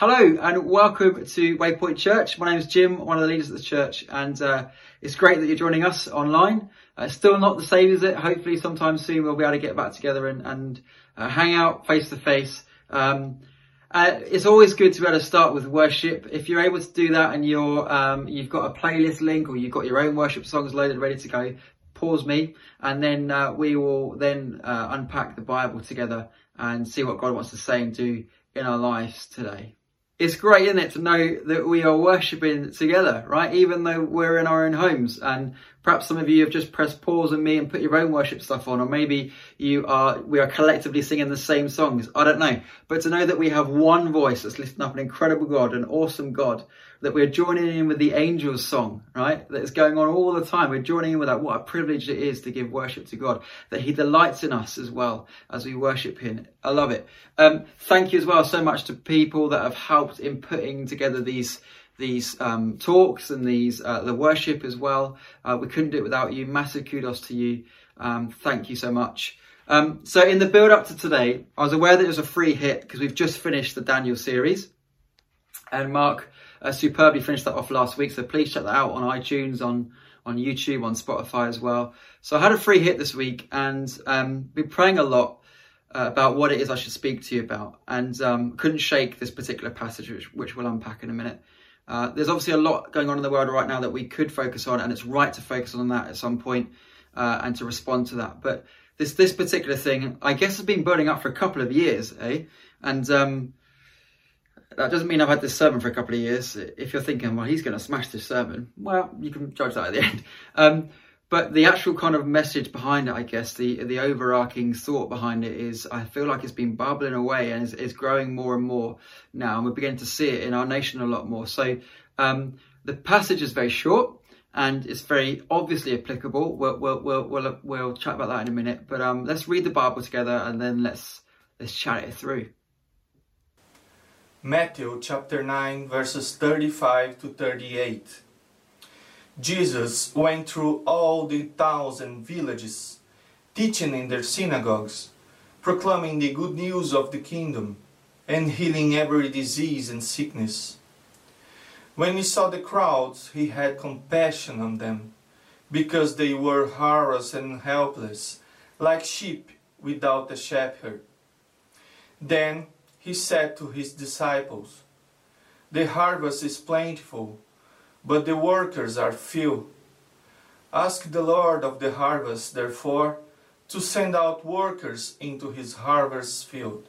Hello and welcome to Waypoint Church. My name is Jim, one of the leaders of the church, and uh, it's great that you're joining us online. Uh, still not the same, is it? Hopefully, sometime soon we'll be able to get back together and, and uh, hang out face to face. It's always good to be able to start with worship. If you're able to do that and you're um, you've got a playlist link or you've got your own worship songs loaded, ready to go, pause me, and then uh, we will then uh, unpack the Bible together and see what God wants to say and do in our lives today it's great, isn't it, to know that we are worshipping together, right? Even though we're in our own homes. And perhaps some of you have just pressed pause on me and put your own worship stuff on, or maybe you are, we are collectively singing the same songs. I don't know. But to know that we have one voice that's lifting up an incredible God, an awesome God, that we're joining in with the angels song, right? That's going on all the time. We're joining in with that. What a privilege it is to give worship to God, that He delights in us as well as we worship Him. I love it. Um, thank you as well so much to people that have helped in putting together these these um, talks and these uh, the worship as well. Uh, we couldn't do it without you. Massive kudos to you. Um, thank you so much. Um, so in the build up to today, I was aware that it was a free hit because we've just finished the Daniel series, and Mark uh, superbly finished that off last week. So please check that out on iTunes, on on YouTube, on Spotify as well. So I had a free hit this week and um, been praying a lot uh, about what it is I should speak to you about, and um, couldn't shake this particular passage, which, which we'll unpack in a minute. Uh, there's obviously a lot going on in the world right now that we could focus on, and it's right to focus on that at some point uh, and to respond to that. But this this particular thing, I guess, has been building up for a couple of years, eh? And um, that doesn't mean I've had this sermon for a couple of years. If you're thinking, well, he's going to smash this sermon, well, you can judge that at the end. Um, but the actual kind of message behind it, I guess, the the overarching thought behind it is, I feel like it's been bubbling away and it's, is growing more and more now, and we're beginning to see it in our nation a lot more. So um, the passage is very short and it's very obviously applicable. We'll we'll we'll we'll, we'll chat about that in a minute. But um, let's read the Bible together and then let's let's chat it through. Matthew chapter 9, verses 35 to 38. Jesus went through all the towns and villages, teaching in their synagogues, proclaiming the good news of the kingdom, and healing every disease and sickness. When he saw the crowds, he had compassion on them, because they were harassed and helpless, like sheep without a shepherd. Then he said to his disciples, The harvest is plentiful, but the workers are few. Ask the Lord of the harvest, therefore, to send out workers into his harvest field.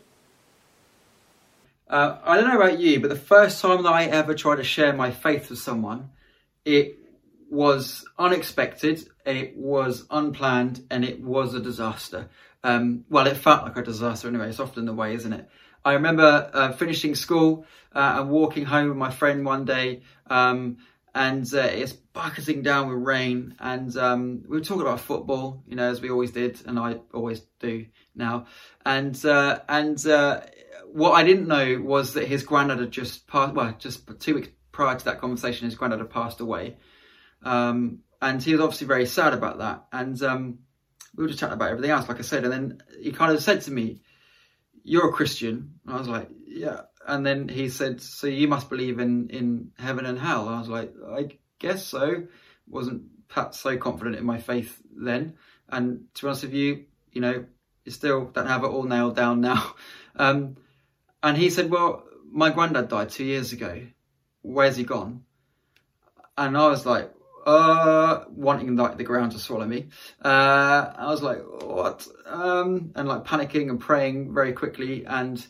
Uh, I don't know about you, but the first time that I ever tried to share my faith with someone, it was unexpected, it was unplanned, and it was a disaster. Um, well, it felt like a disaster anyway. It's often the way, isn't it? I remember uh, finishing school uh, and walking home with my friend one day, um, and uh, it's bucketing down with rain, and um, we were talking about football, you know, as we always did, and I always do now. And uh, and uh, what I didn't know was that his granddad had just passed. Well, just two weeks prior to that conversation, his granddad had passed away, um, and he was obviously very sad about that. And um, we were just chatting about everything else, like I said, and then he kind of said to me you're a Christian. And I was like, yeah. And then he said, so you must believe in, in heaven and hell. And I was like, I guess so. Wasn't perhaps so confident in my faith then. And to be honest with you, you know, you still don't have it all nailed down now. Um, and he said, well, my granddad died two years ago. Where's he gone? And I was like, uh, wanting like the ground to swallow me. Uh, I was like, what? Um, and like panicking and praying very quickly. And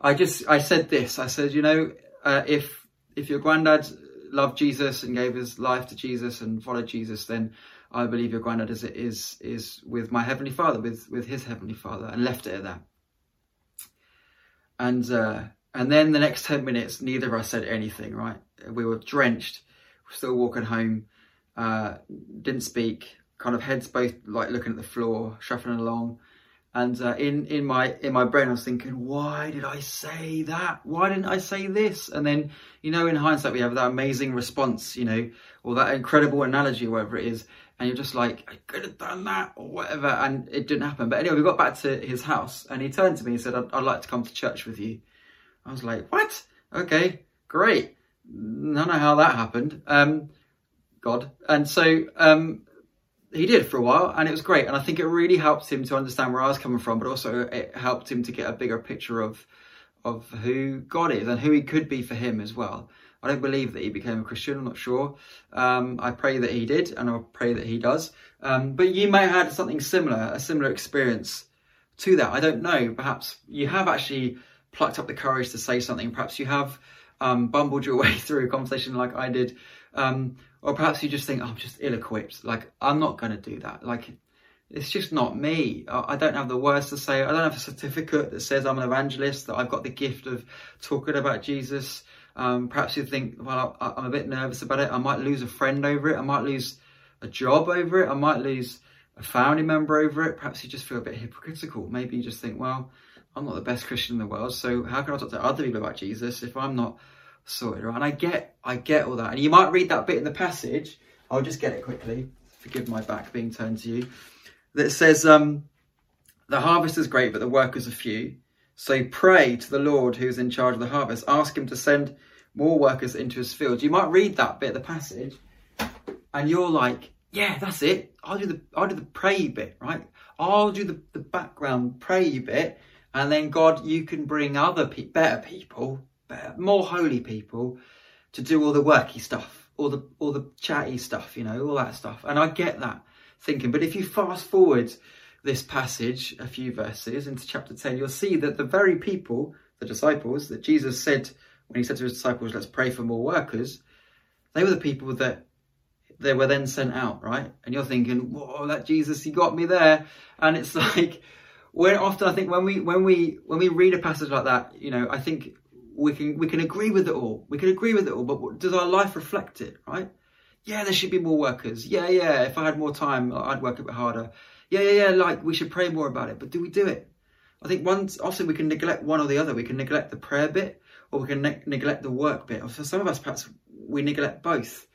I just, I said this, I said, you know, uh, if, if your granddad loved Jesus and gave his life to Jesus and followed Jesus, then I believe your granddad is, is, is with my heavenly father, with, with his heavenly father and left it at that. And, uh, and then the next 10 minutes, neither of us said anything, right? We were drenched, still walking home uh, didn't speak, kind of heads both like looking at the floor, shuffling along. And uh, in in my in my brain, I was thinking, why did I say that? Why didn't I say this? And then, you know, in hindsight, we have that amazing response, you know, or that incredible analogy, whatever it is, and you're just like, I could have done that or whatever, and it didn't happen. But anyway, we got back to his house, and he turned to me and said, I'd, I'd like to come to church with you. I was like, what? Okay, great. I don't know how that happened. Um, God. And so um, he did for a while, and it was great. And I think it really helped him to understand where I was coming from, but also it helped him to get a bigger picture of of who God is and who He could be for him as well. I don't believe that he became a Christian. I'm not sure. Um, I pray that he did, and I pray that he does. Um, but you may have had something similar, a similar experience to that. I don't know. Perhaps you have actually plucked up the courage to say something. Perhaps you have um, bumbled your way through a conversation like I did. Um, or perhaps you just think, oh, I'm just ill equipped. Like, I'm not going to do that. Like, it's just not me. I don't have the words to say. I don't have a certificate that says I'm an evangelist, that I've got the gift of talking about Jesus. Um, perhaps you think, well, I'm a bit nervous about it. I might lose a friend over it. I might lose a job over it. I might lose a family member over it. Perhaps you just feel a bit hypocritical. Maybe you just think, well, I'm not the best Christian in the world, so how can I talk to other people about Jesus if I'm not sorted? Right? And I get, I get all that. And you might read that bit in the passage. I'll just get it quickly. Forgive my back being turned to you. That says, um, the harvest is great, but the workers are few. So pray to the Lord who's in charge of the harvest. Ask him to send more workers into his field. You might read that bit of the passage and you're like, yeah, that's it. I'll do the I'll do the pray bit, right? I'll do the, the background pray bit, and then God, you can bring other pe- better people, Uh, more holy people, to do all the worky stuff, all the all the chatty stuff, you know, all that stuff. And I get that thinking, but if you fast forward this passage a few verses into chapter ten, you'll see that the very people, the disciples, that Jesus said when he said to his disciples, "Let's pray for more workers," they were the people that they were then sent out, right? And you're thinking, whoa, that Jesus, he got me there. And it's like, when often I think when we when we when we read a passage like that, you know, I think we can we can agree with it all. We can agree with it all, but does our life reflect it, right? Yeah, there should be more workers. Yeah, yeah. If I had more time, I'd work a bit harder. Yeah, yeah, yeah. Like we should pray more about it. But do we do it? I think once often we can neglect one or the other. We can neglect the prayer bit, or we can ne- neglect the work bit. Or for some of us, perhaps we neglect both.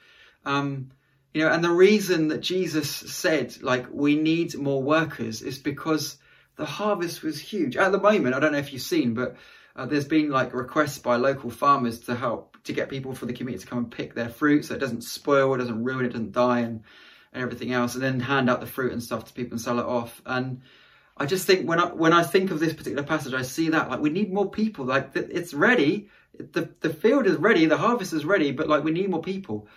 Um, you know, and the reason that Jesus said, like, we need more workers is because the harvest was huge. At the moment, I don't know if you've seen, but uh, there's been like requests by local farmers to help to get people for the community to come and pick their fruit so it doesn't spoil, it doesn't ruin, it doesn't die, and, and everything else, and then hand out the fruit and stuff to people and sell it off. And I just think when I when I think of this particular passage, I see that like we need more people. Like it's ready, the the field is ready, the harvest is ready, but like we need more people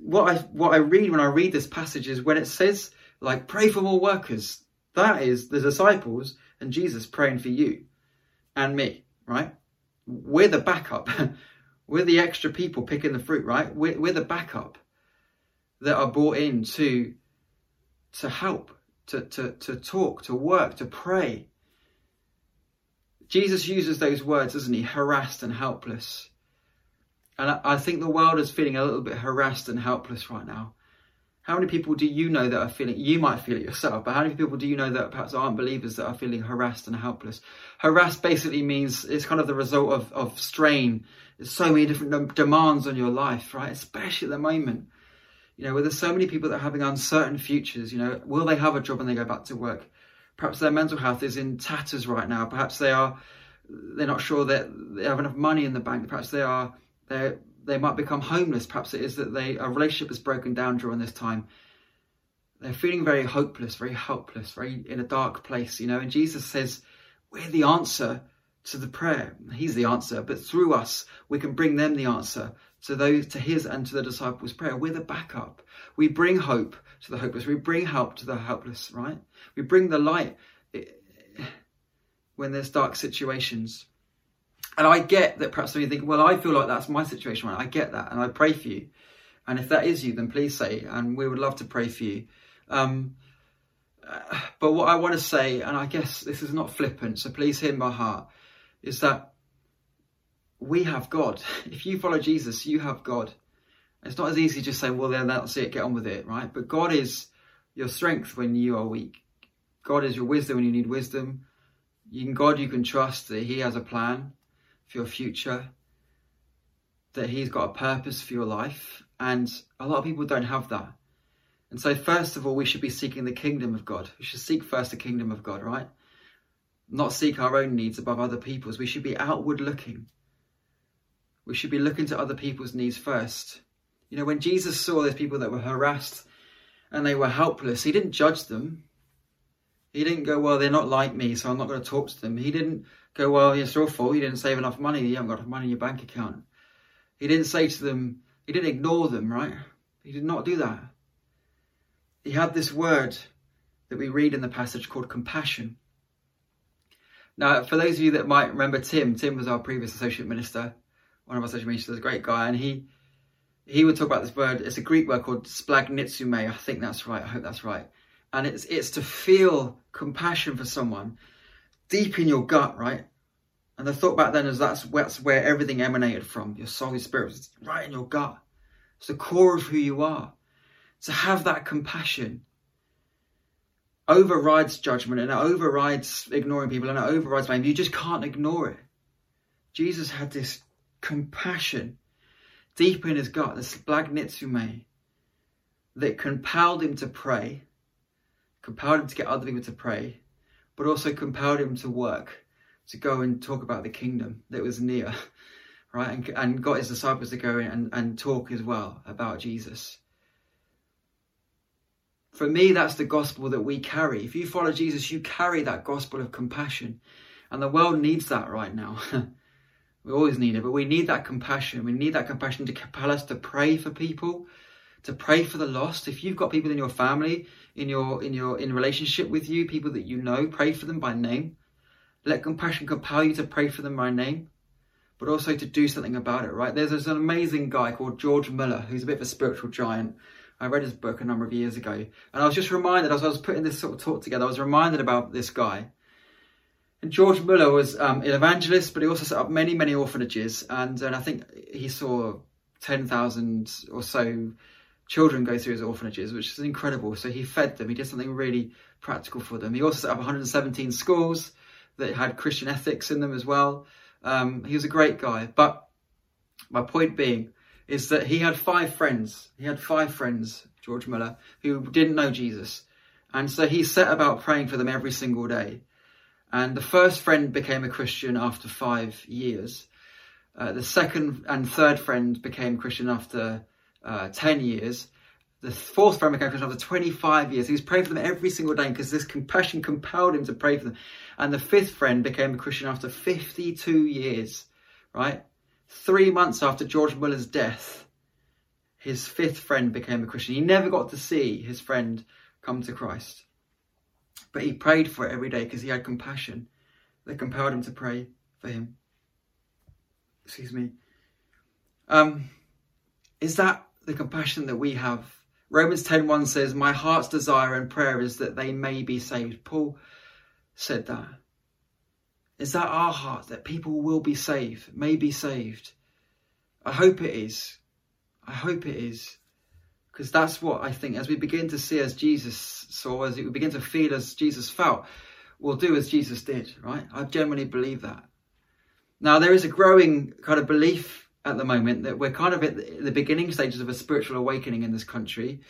what I what I read when I read this passage is when it says like pray for more workers. That is the disciples and Jesus praying for you and me, right? We're the backup. we're the extra people picking the fruit, right? We're, we're the backup that are brought in to to help, to, to, to talk, to work, to pray. Jesus uses those words, doesn't he? Harassed and helpless. And I think the world is feeling a little bit harassed and helpless right now. How many people do you know that are feeling, you might feel it yourself, but how many people do you know that perhaps aren't believers that are feeling harassed and helpless? Harassed basically means it's kind of the result of, of strain. There's so many different demands on your life, right? Especially at the moment. You know, where there's so many people that are having uncertain futures, you know, will they have a job when they go back to work? Perhaps their mental health is in tatters right now. Perhaps they are, they're not sure that they have enough money in the bank. Perhaps they are they they might become homeless. Perhaps it is that they a relationship is broken down during this time. They're feeling very hopeless, very helpless, very in a dark place, you know. And Jesus says, "We're the answer to the prayer. He's the answer, but through us, we can bring them the answer to those to His and to the disciples' prayer. We're the backup. We bring hope to the hopeless. We bring help to the helpless. Right? We bring the light when there's dark situations." And I get that perhaps you think, well, I feel like that's my situation right I get that and I pray for you. And if that is you, then please say, and we would love to pray for you. Um, but what I want to say, and I guess this is not flippant, so please hear my heart, is that we have God. If you follow Jesus, you have God. It's not as easy to just say, well, then that's it, get on with it, right? But God is your strength when you are weak. God is your wisdom when you need wisdom. In God, you can trust that He has a plan for your future, that He's got a purpose for your life. And a lot of people don't have that. And so, first of all, we should be seeking the kingdom of God. We should seek first the kingdom of God, right? Not seek our own needs above other people's. We should be outward looking. We should be looking to other people's needs first. You know, when Jesus saw those people that were harassed and they were helpless, he didn't judge them. He didn't go, well, they're not like me, so I'm not going to talk to them. He didn't go, well, it's your fault. You didn't save enough money. You haven't got enough money in your bank account. He didn't say to them, he didn't ignore them, right? He did not do that. He had this word that we read in the passage called compassion. Now, for those of you that might remember Tim, Tim was our previous associate minister, one of our associate ministers, a great guy, and he he would talk about this word. It's a Greek word called splagnitsume. I think that's right. I hope that's right. And it's it's to feel compassion for someone deep in your gut, right? And the thought back then is that's, that's where everything emanated from. Your soul, your spirit it's right in your gut. It's the core of who you are. To have that compassion overrides judgment and it overrides ignoring people and it overrides blame. You just can't ignore it. Jesus had this compassion deep in his gut, this splagnitsume, that compelled him to pray, compelled him to get other people to pray, but also compelled him to work, to go and talk about the kingdom that was near, right? And, and got his disciples to go and, and talk as well about Jesus. For me, that's the gospel that we carry. If you follow Jesus, you carry that gospel of compassion. And the world needs that right now. we always need it, but we need that compassion. We need that compassion to compel us to pray for people, to pray for the lost. If you've got people in your family, in your in your in relationship with you, people that you know, pray for them by name. Let compassion compel you to pray for them by name, but also to do something about it, right? There's, an amazing guy called George Muller, who's a bit of a spiritual giant. I read his book a number of years ago, and I was just reminded as I was putting this sort of talk together, I was reminded about this guy. And George Muller was um, an evangelist, but he also set up many, many orphanages, and, and I think he saw 10,000 or so children go through his orphanages, which is incredible. So he fed them, he did something really practical for them. He also set up 117 schools that had Christian ethics in them as well. Um, he was a great guy. But my point being is that he had five friends. He had five friends, George Muller, who didn't know Jesus. And so he set about praying for them every single day. And the first friend became a Christian after five years. Uh, the second and third friend became Christian after uh, 10 years. The fourth friend became Christian after 25 years. He was praying for them every single day because this compassion compelled him to pray for them. And the fifth friend became a Christian after 52 years, right? Three months after George Muller's death, his fifth friend became a Christian. He never got to see his friend come to Christ. But he prayed for it every day because he had compassion that compelled him to pray for him. Excuse me. Um, is that the compassion that we have. Romans 10:1 says, "My heart's desire and prayer is that they may be saved." Paul said that. Is that our heart that people will be saved, may be saved? I hope it is. I hope it is. Because that's what I think as we begin to see as Jesus saw, as we begin to feel as Jesus felt, we'll do as Jesus did, right? I genuinely believe that. Now, there is a growing kind of belief at the moment that we're kind of at the beginning stages of a spiritual awakening in this country.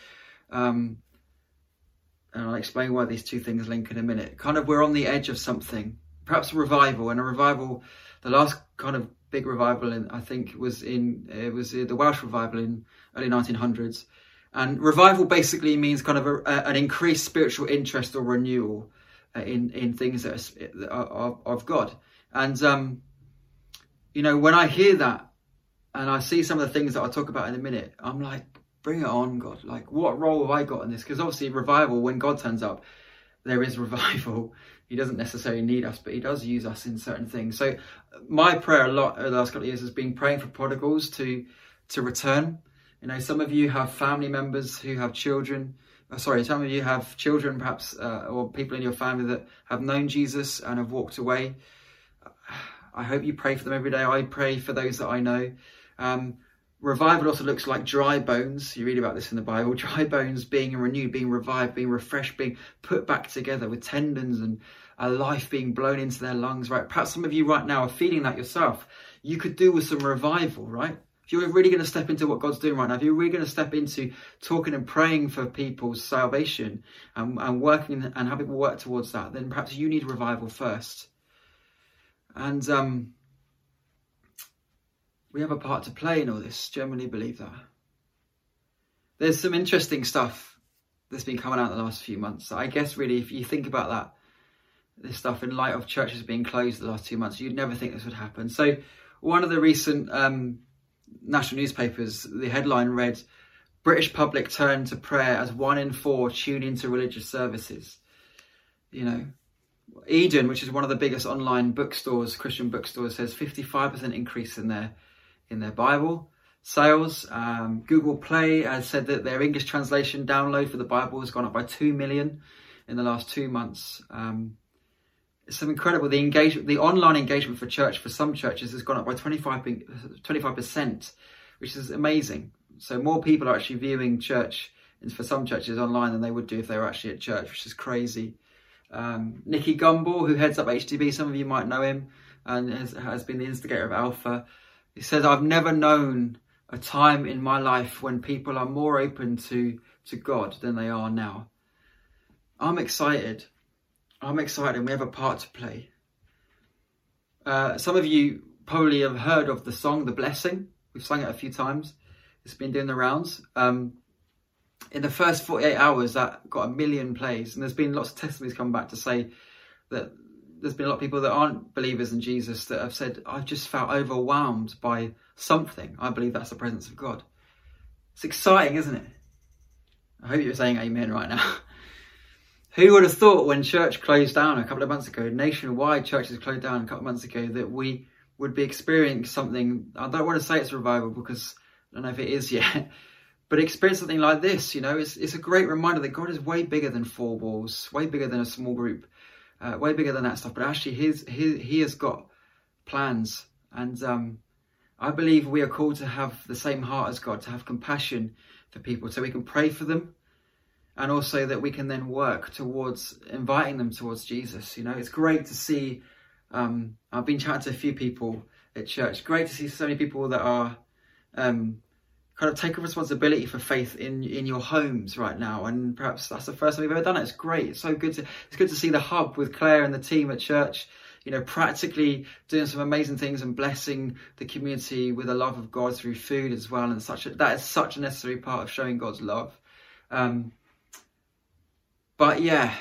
Um, and I'll explain why these two things link in a minute. Kind of, we're on the edge of something, perhaps a revival, and a revival. The last kind of big revival, in, I think, was in it was the Welsh revival in early 1900s. And revival basically means kind of a, a, an increased spiritual interest or renewal uh, in in things that are, are, of God. And um, you know, when I hear that, and I see some of the things that I'll talk about in a minute, I'm like, bring it on, God. Like, what role have I got in this? Because obviously, revival, when God turns up, there is revival. He doesn't necessarily need us, but He does use us in certain things. So, my prayer a lot over the last couple of years has been praying for prodigals to to return. You know, some of you have family members who have children. Oh, sorry, some of you have children, perhaps, uh, or people in your family that have known Jesus and have walked away. I hope you pray for them every day. I pray for those that I know. Um, revival also looks like dry bones. You read about this in the Bible. Dry bones being renewed, being revived, being refreshed, being put back together with tendons and a life being blown into their lungs, right? Perhaps some of you right now are feeling that yourself. You could do with some revival, right? If you're really going to step into what God's doing right now, if you're really going to step into talking and praying for people's salvation and, and working and how people work towards that, then perhaps you need revival first. And um, we have a part to play in all this. Generally believe that. There's some interesting stuff that's been coming out the last few months. I guess really, if you think about that, this stuff in light of churches being closed the last two months, you'd never think this would happen. So, one of the recent um, national newspapers, the headline read, "British public turn to prayer as one in four tune into religious services." You know, Eden, which is one of the biggest online bookstores, Christian bookstores, says 55% increase in their in their Bible sales. Um, Google Play has said that their English translation download for the Bible has gone up by two million in the last two months. Um, it's incredible. The engagement, the online engagement for church for some churches has gone up by 25 percent, which is amazing. So more people are actually viewing church for some churches online than they would do if they were actually at church, which is crazy. Um, Nicky Gumbel, who heads up HTB, some of you might know him, and has, has been the instigator of Alpha. He says, "I've never known a time in my life when people are more open to to God than they are now." I'm excited I'm excited we have a part to play. Uh, some of you probably have heard of the song The Blessing. We've sung it a few times. It's been doing the rounds. Um, in the first 48 hours, that got a million plays. And there's been lots of testimonies come back to say that there's been a lot of people that aren't believers in Jesus that have said, I've just felt overwhelmed by something. I believe that's the presence of God. It's exciting, isn't it? I hope you're saying amen right now. Who would have thought when church closed down a couple of months ago, nationwide churches closed down a couple of months ago, that we would be experiencing something? I don't want to say it's a revival because I don't know if it is yet, but experience something like this. You know, it's it's a great reminder that God is way bigger than four walls, way bigger than a small group, uh, way bigger than that stuff. But actually, his, his he has got plans, and um, I believe we are called to have the same heart as God, to have compassion for people, so we can pray for them and also that we can then work towards inviting them towards Jesus. You know, it's great to see. Um, I've been chatting to a few people at church. Great to see so many people that are um, kind of taking responsibility for faith in in your homes right now. And perhaps that's the first time we've ever done it. It's great. It's so good to it's good to see the hub with Claire and the team at church. You know, practically doing some amazing things and blessing the community with the love of God through food as well. And such a, that is such a necessary part of showing God's love. Um, but yeah,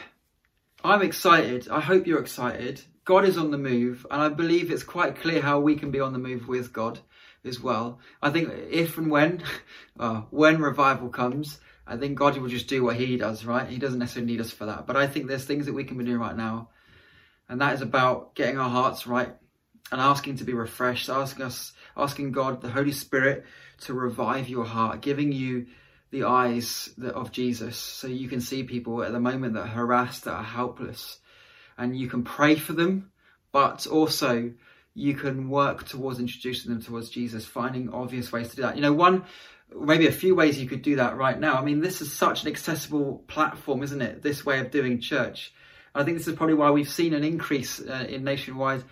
I'm excited. I hope you're excited. God is on the move, and I believe it's quite clear how we can be on the move with God as well. I think if and when, uh, when revival comes, I think God will just do what He does, right? He doesn't necessarily need us for that. But I think there's things that we can be doing right now, and that is about getting our hearts right and asking to be refreshed, asking us, asking God, the Holy Spirit, to revive your heart, giving you the eyes of Jesus so you can see people at the moment that are harassed, that are helpless, and you can pray for them, but also you can work towards introducing them towards Jesus, finding obvious ways to do that. You know, one, maybe a few ways you could do that right now. I mean, this is such an accessible platform, isn't it? This way of doing church. I think this is probably why we've seen an increase uh, in nationwide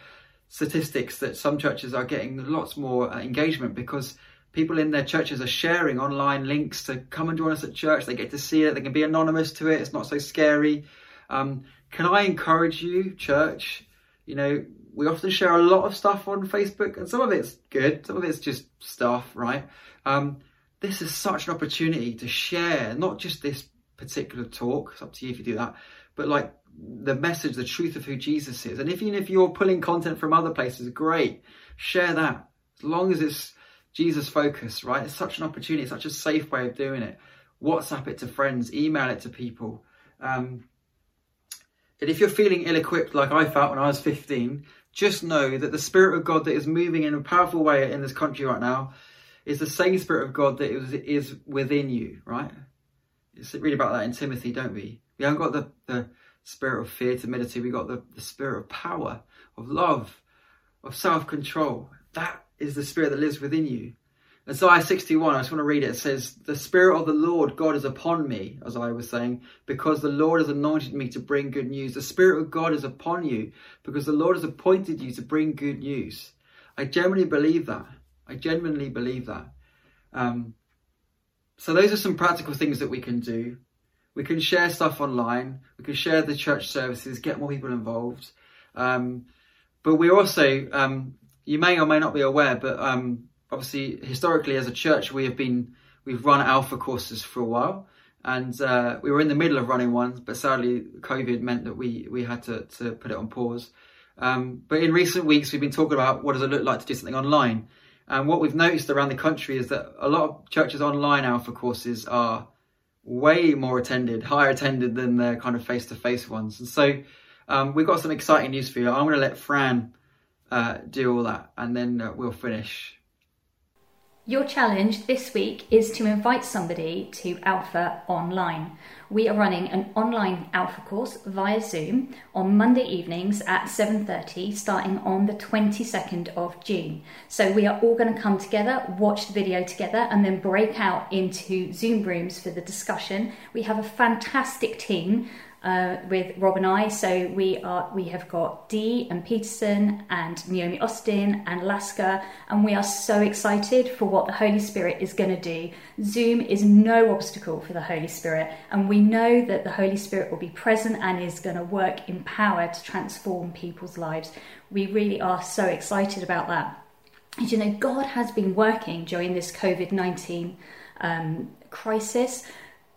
statistics that some churches are getting lots more uh, engagement because people in their churches are sharing online links to come and join us at church. They get to see it. They can be anonymous to it. It's not so scary. Um, can I encourage you, church? You know, we often share a lot of stuff on Facebook, and some of it's good, some of it's just stuff, right? Um, this is such an opportunity to share not just this particular talk. It's up to you if you do that, but like the message, the truth of who Jesus is. And if even if you're pulling content from other places, great, share that as long as it's Jesus focus, right? It's such an opportunity, such a safe way of doing it. WhatsApp it to friends, email it to people. Um, and if you're feeling ill equipped like I felt when I was 15, just know that the Spirit of God that is moving in a powerful way in this country right now is the same Spirit of God that is, is within you, right? It's really about that in Timothy, don't we? We haven't got the, the spirit of fear, timidity, we got the, the spirit of power, of love, of self control. That is the spirit that lives within you. Isaiah 61, I just want to read it. It says, The Spirit of the Lord God is upon me, as I was saying, because the Lord has anointed me to bring good news. The Spirit of God is upon you, because the Lord has appointed you to bring good news. I genuinely believe that. I genuinely believe that. Um, so, those are some practical things that we can do. We can share stuff online, we can share the church services, get more people involved. Um, but we're also um, you may or may not be aware, but um, obviously historically as a church we have been we've run alpha courses for a while. And uh, we were in the middle of running one but sadly covid meant that we we had to, to put it on pause. Um, but in recent weeks we've been talking about what does it look like to do something online. And what we've noticed around the country is that a lot of churches online alpha courses are way more attended higher attended than their kind of face-to-face ones. And so um, we've got some exciting news for you. I'm going to let fran uh, do all that and then uh, we'll finish your challenge this week is to invite somebody to Alpha Online. We are running an online Alpha course via Zoom on Monday evenings at 7:30 starting on the 22nd of June. So we are all going to come together, watch the video together and then break out into Zoom rooms for the discussion. We have a fantastic team uh, with Rob and I. So we are we have got Dee and Peterson and Naomi Austin and Lasker, and we are so excited for what the Holy Spirit is going to do. Zoom is no obstacle for the Holy Spirit, and we know that the Holy Spirit will be present and is going to work in power to transform people's lives. We really are so excited about that. And you know, God has been working during this COVID 19 um, crisis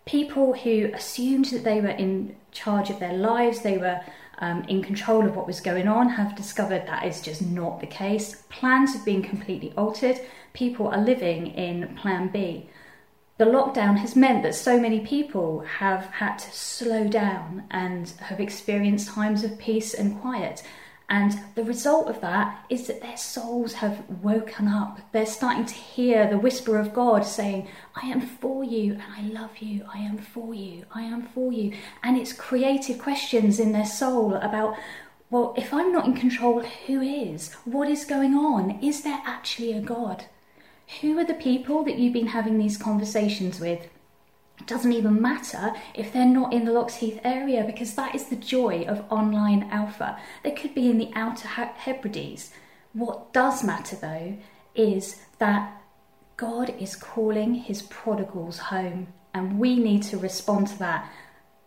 people who assumed that they were in charge of their lives, they were um, in control of what was going on, have discovered that is just not the case. Plans have been completely altered. People are living in Plan B. The lockdown has meant that so many people have had to slow down and have experienced times of peace and quiet. And the result of that is that their souls have woken up. They're starting to hear the whisper of God saying, I am for you and I love you. I am for you. I am for you. And it's creative questions in their soul about, well, if I'm not in control, who is? What is going on? Is there actually a God? Who are the people that you've been having these conversations with? It doesn't even matter if they're not in the Loxheath area because that is the joy of online alpha. They could be in the outer Hebrides. What does matter though is that God is calling his prodigals home and we need to respond to that.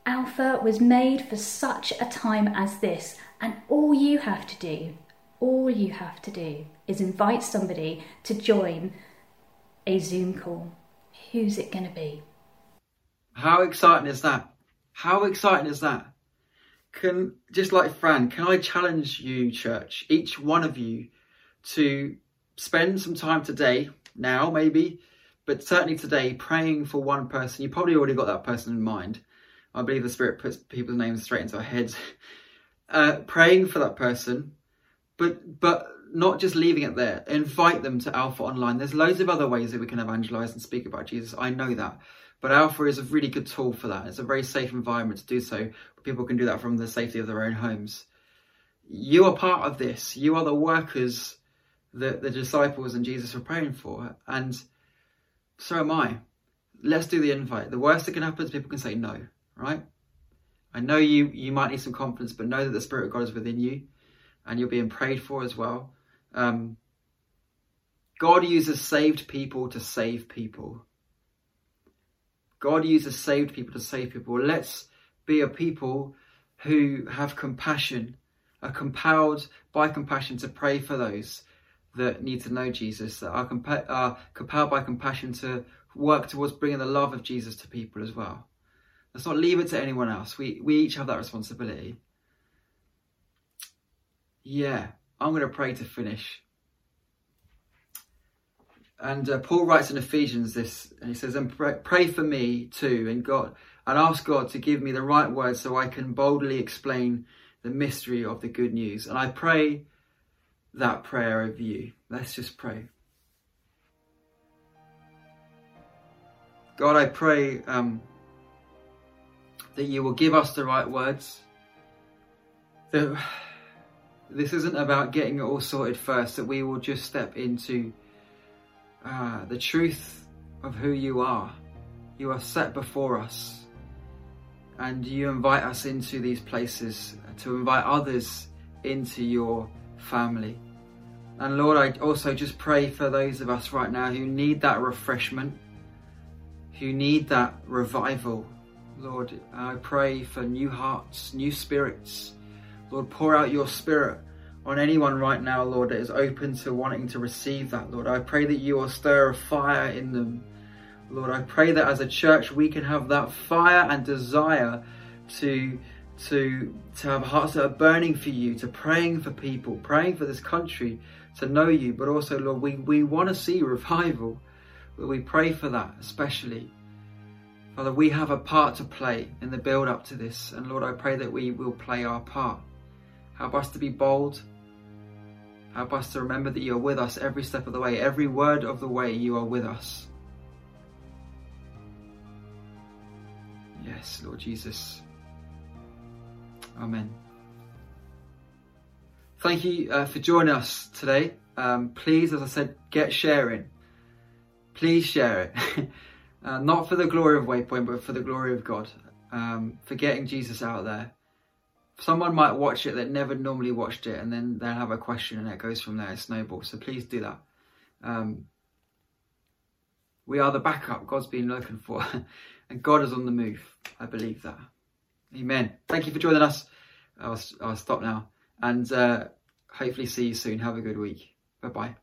Alpha was made for such a time as this, and all you have to do, all you have to do is invite somebody to join a Zoom call. Who's it going to be? How exciting is that? How exciting is that? Can just like Fran, can I challenge you, church, each one of you, to spend some time today, now maybe, but certainly today, praying for one person. You probably already got that person in mind. I believe the Spirit puts people's names straight into our heads. Uh, praying for that person, but but not just leaving it there. Invite them to Alpha Online. There's loads of other ways that we can evangelize and speak about Jesus. I know that. But Alpha is a really good tool for that. It's a very safe environment to do so. People can do that from the safety of their own homes. You are part of this. You are the workers that the disciples and Jesus were praying for. And so am I. Let's do the invite. The worst that can happen is people can say no, right? I know you you might need some confidence, but know that the Spirit of God is within you and you're being prayed for as well. Um, God uses saved people to save people. God uses saved people to save people. Let's be a people who have compassion, are compelled by compassion to pray for those that need to know Jesus, that are, compa- are compelled by compassion to work towards bringing the love of Jesus to people as well. Let's not leave it to anyone else. We, we each have that responsibility. Yeah, I'm going to pray to finish. And uh, Paul writes in Ephesians this, and he says, "And pray, pray for me too, and God, and ask God to give me the right words so I can boldly explain the mystery of the good news." And I pray that prayer over you. Let's just pray. God, I pray um, that you will give us the right words. That this isn't about getting it all sorted first. That we will just step into uh, the truth of who you are. You are set before us, and you invite us into these places to invite others into your family. And Lord, I also just pray for those of us right now who need that refreshment, who need that revival. Lord, I pray for new hearts, new spirits. Lord, pour out your spirit on anyone right now, Lord, that is open to wanting to receive that, Lord. I pray that you will stir a fire in them. Lord, I pray that as a church we can have that fire and desire to to to have hearts that are burning for you, to praying for people, praying for this country, to know you, but also, Lord, we, we want to see revival. We pray for that especially. Father, we have a part to play in the build up to this. And Lord, I pray that we will play our part. Help us to be bold. Help us to remember that you are with us every step of the way, every word of the way, you are with us. Yes, Lord Jesus. Amen. Thank you uh, for joining us today. Um, please, as I said, get sharing. Please share it. uh, not for the glory of Waypoint, but for the glory of God. Um, for getting Jesus out there. Someone might watch it that never normally watched it, and then they'll have a question, and it goes from there. snowball. So please do that. Um, we are the backup God's been looking for, and God is on the move. I believe that. Amen. Thank you for joining us. I'll, I'll stop now and uh, hopefully see you soon. Have a good week. Bye bye.